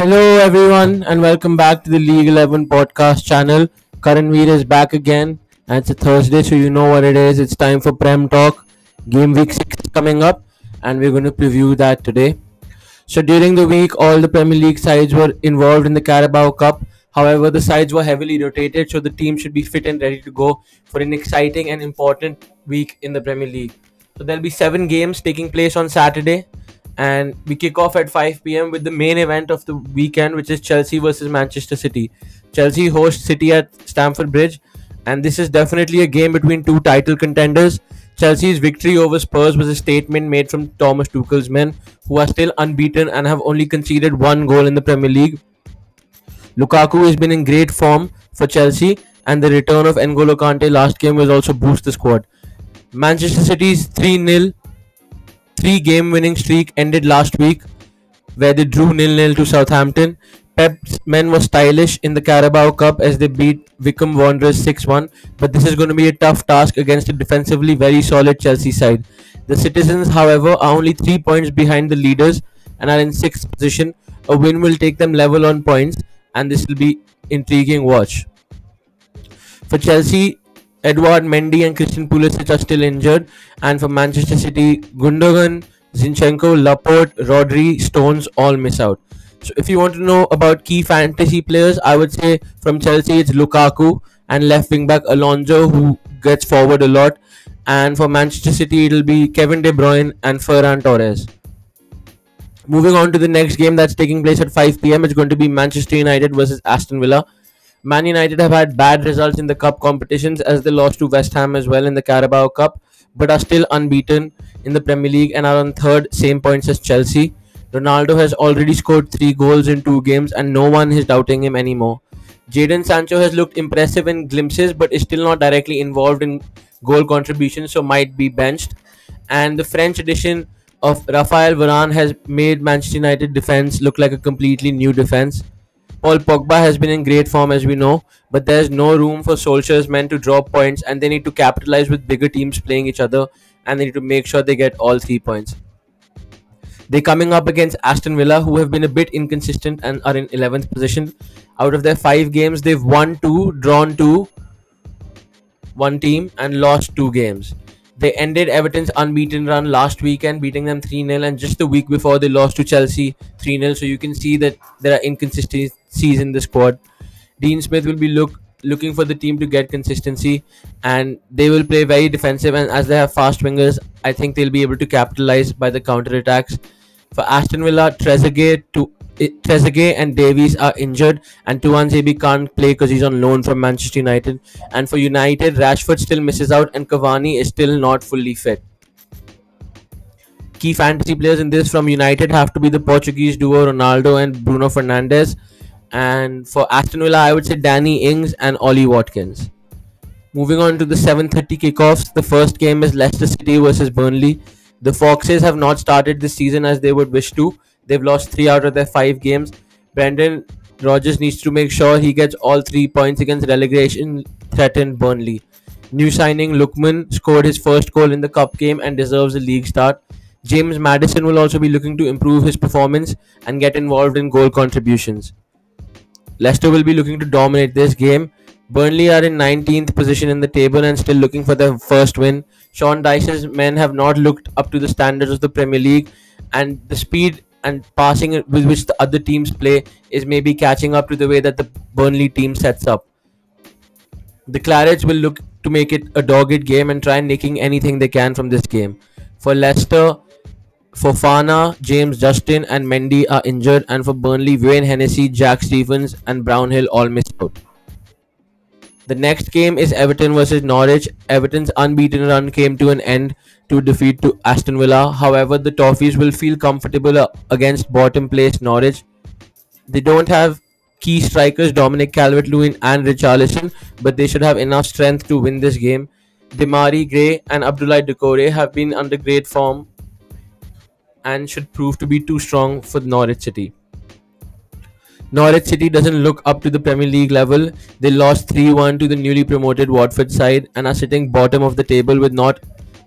Hello, everyone, and welcome back to the League 11 podcast channel. Karan Veer is back again, and it's a Thursday, so you know what it is. It's time for Prem Talk. Game week 6 is coming up, and we're going to preview that today. So, during the week, all the Premier League sides were involved in the Carabao Cup. However, the sides were heavily rotated, so the team should be fit and ready to go for an exciting and important week in the Premier League. So, there'll be seven games taking place on Saturday and we kick off at 5 p.m. with the main event of the weekend, which is Chelsea versus Manchester City. Chelsea hosts City at Stamford Bridge, and this is definitely a game between two title contenders. Chelsea's victory over Spurs was a statement made from Thomas Tuchel's men, who are still unbeaten and have only conceded one goal in the Premier League. Lukaku has been in great form for Chelsea, and the return of N'Golo Kante last game will also boost the squad. Manchester City's 3 0 three game winning streak ended last week, where they drew nil nil to Southampton. Pep's men were stylish in the Carabao Cup as they beat Wycombe Wanderers 6 1, but this is going to be a tough task against a defensively very solid Chelsea side. The citizens, however, are only three points behind the leaders and are in sixth position. A win will take them level on points, and this will be intriguing watch. For Chelsea, Edouard Mendy and Christian Pulisic are still injured, and for Manchester City, Gundogan, Zinchenko, Laporte, Rodri, Stones all miss out. So if you want to know about key fantasy players, I would say from Chelsea it's Lukaku and left wing back Alonso who gets forward a lot, and for Manchester City it'll be Kevin De Bruyne and Ferran Torres. Moving on to the next game that's taking place at 5 p.m. It's going to be Manchester United versus Aston Villa. Man United have had bad results in the cup competitions as they lost to West Ham as well in the Carabao Cup, but are still unbeaten in the Premier League and are on third, same points as Chelsea. Ronaldo has already scored three goals in two games, and no one is doubting him anymore. Jadon Sancho has looked impressive in glimpses, but is still not directly involved in goal contributions, so might be benched. And the French edition of Raphael Varane has made Manchester United defense look like a completely new defense. Paul Pogba has been in great form as we know, but there's no room for Solskjaer's men to drop points and they need to capitalize with bigger teams playing each other and they need to make sure they get all three points. They're coming up against Aston Villa, who have been a bit inconsistent and are in 11th position. Out of their five games, they've won two, drawn two, one team, and lost two games. They ended Everton's unbeaten run last weekend, beating them 3 0, and just the week before they lost to Chelsea 3 0. So you can see that there are inconsistencies in the squad. Dean Smith will be look looking for the team to get consistency, and they will play very defensive. And as they have fast wingers, I think they'll be able to capitalize by the counter attacks. For Aston Villa, Trezeguet to Trezeguet and Davies are injured, and Tuanzebe can't play because he's on loan from Manchester United. And for United, Rashford still misses out, and Cavani is still not fully fit. Key fantasy players in this from United have to be the Portuguese duo Ronaldo and Bruno Fernandes. And for Aston Villa, I would say Danny Ings and Ollie Watkins. Moving on to the 7:30 kickoffs, the first game is Leicester City versus Burnley. The Foxes have not started this season as they would wish to, They've lost three out of their five games. Brendan Rodgers needs to make sure he gets all three points against relegation threatened Burnley. New signing Lookman scored his first goal in the cup game and deserves a league start. James Maddison will also be looking to improve his performance and get involved in goal contributions. Leicester will be looking to dominate this game. Burnley are in 19th position in the table and still looking for their first win. Sean Dyche's men have not looked up to the standards of the Premier League, and the speed and passing with which the other teams play is maybe catching up to the way that the Burnley team sets up. The Clarets will look to make it a dogged game and try nicking anything they can from this game. For Leicester, Fofana, James Justin, and Mendy are injured, and for Burnley, Wayne Hennessy, Jack Stephens, and Brownhill all missed out. The next game is Everton versus Norwich. Everton's unbeaten run came to an end to defeat to Aston Villa. However, the Toffees will feel comfortable uh, against bottom place Norwich. They don't have key strikers Dominic Calvert-Lewin and Richarlison, but they should have enough strength to win this game. Demarai Gray and Abdoulaye Doucouré have been under great form and should prove to be too strong for Norwich City. Norwich City doesn't look up to the Premier League level. They lost 3 1 to the newly promoted Watford side and are sitting bottom of the table with not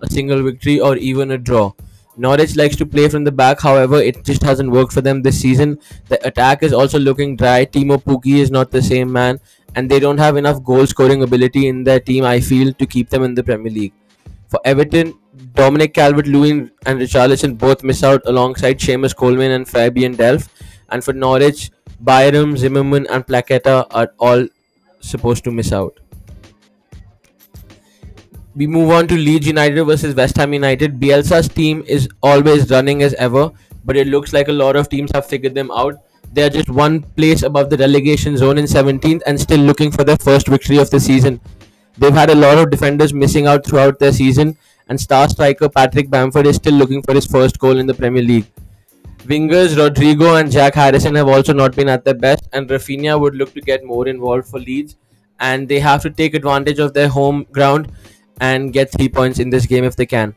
a single victory or even a draw. Norwich likes to play from the back, however, it just hasn't worked for them this season. The attack is also looking dry. Teemu Pukki is not the same man, and they don't have enough goal scoring ability in their team, I feel, to keep them in the Premier League. For Everton, Dominic Calvert Lewin and Richarlison both miss out alongside Seamus Coleman and Fabian Delph. And for Norwich, Byram, Zimmerman, and Paqueta are all supposed to miss out. We move on to Leeds United versus West Ham United. Bielsa's team is always running as ever, but it looks like a lot of teams have figured them out. They are just one place above the relegation zone in 17th and still looking for their first victory of the season. They've had a lot of defenders missing out throughout their season, and star striker Patrick Bamford is still looking for his first goal in the Premier League. Wingers Rodrigo and Jack Harrison have also not been at their best, and Raphinha would look to get more involved for Leeds, and they have to take advantage of their home ground and get three points in this game if they can.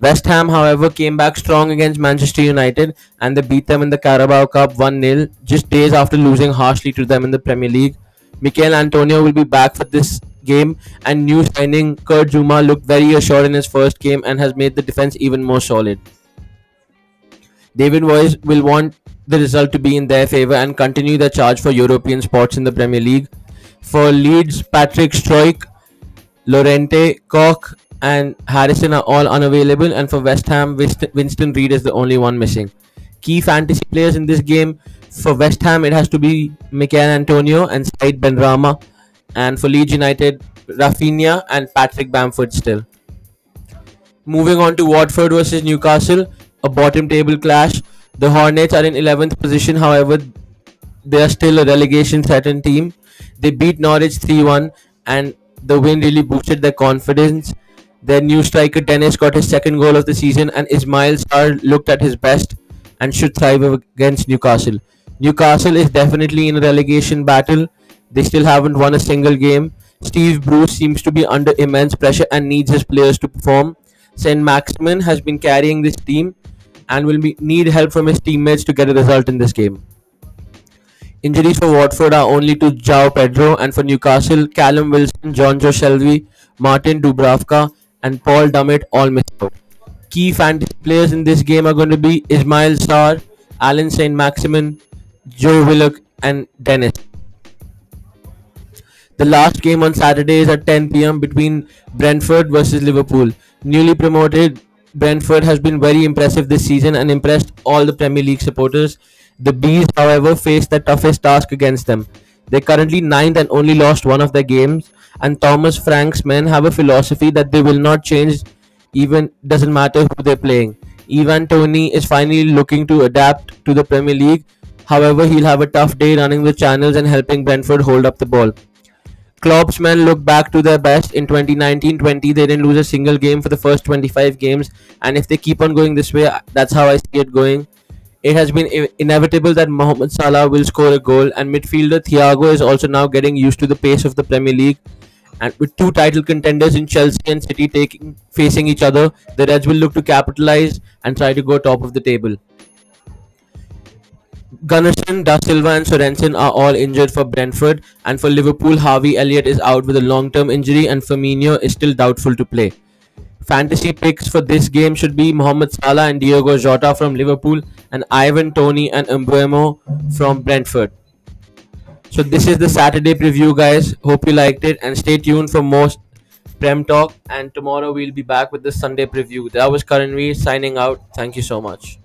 West Ham, however, came back strong against Manchester United and they beat them in the Carabao Cup 1 0 just days after losing harshly to them in the Premier League. Michail Antonio will be back for this game, and new signing Kurt Zouma looked very assured in his first game and has made the defense even more solid. David Moyes will want the result to be in their favour and continue the charge for European spots in the Premier League. For Leeds, Patrick Struijk Llorente, Koch, and Harrison are all unavailable, and for West Ham, Winston Reid is the only one missing. Key fantasy players in this game for West Ham, it has to be Michail Antonio and Said Benrahma, and for Leeds United, Raphinha and Patrick Bamford still. Moving on to Watford versus Newcastle, a bottom table clash. The Hornets are in 11th position, however, they are still a relegation threatened team. They beat Norwich 3 1 and the win really boosted their confidence. Their new striker Dennis got his second goal of the season, and Ismail Sarr looked at his best and should thrive against Newcastle. Newcastle is definitely in a relegation battle. They still haven't won a single game. Steve Bruce seems to be under immense pressure and needs his players to perform. Saint Maximin has been carrying this team and will be, need help from his teammates to get a result in this game. Injuries for Watford are only to João Pedro, and for Newcastle, Callum Wilson, Jonjo Shelvey, Martin Dubravka, and Paul Dummett all missed out. Key fantasy players in this game are going to be Ismail Sarr, Alan Saint Maximin, Joe Willock, and Dennis. The last game on Saturday is at 10 pm between Brentford versus Liverpool. Newly promoted Brentford has been very impressive this season and impressed all the Premier League supporters. The Bees, however, face the toughest task against them. They're currently ninth and only lost one of their games, and Thomas Frank's men have a philosophy that they will not change even doesn't matter who they're playing. Ivan Toney is finally looking to adapt to the Premier League. However, he'll have a tough day running the channels and helping Brentford hold up the ball. Klopp's men look back to their best in 2019-20. They didn't lose a single game for the first 25 games, and if they keep on going this way, that's how I see it going it has been inevitable that Mohamed Salah will score a goal, and midfielder Thiago is also now getting used to the pace of the Premier League. And with two title contenders in Chelsea and City taking facing each other, the Reds will look to capitalize and try to go top of the table. Gunnarsson, Dasilva, and Sorensen are all injured for Brentford, and for Liverpool, Harvey Elliott is out with a long-term injury, and Firmino is still doubtful to play. Fantasy picks for this game should be Mohamed Salah and Diogo Jota from Liverpool and Ivan Toney and Mbeumo from Brentford. So this is the Saturday preview guys. Hope you liked it and stay tuned for more Prem Talk and tomorrow we'll be back with the Sunday preview. That was Karanveer signing out. Thank you so much.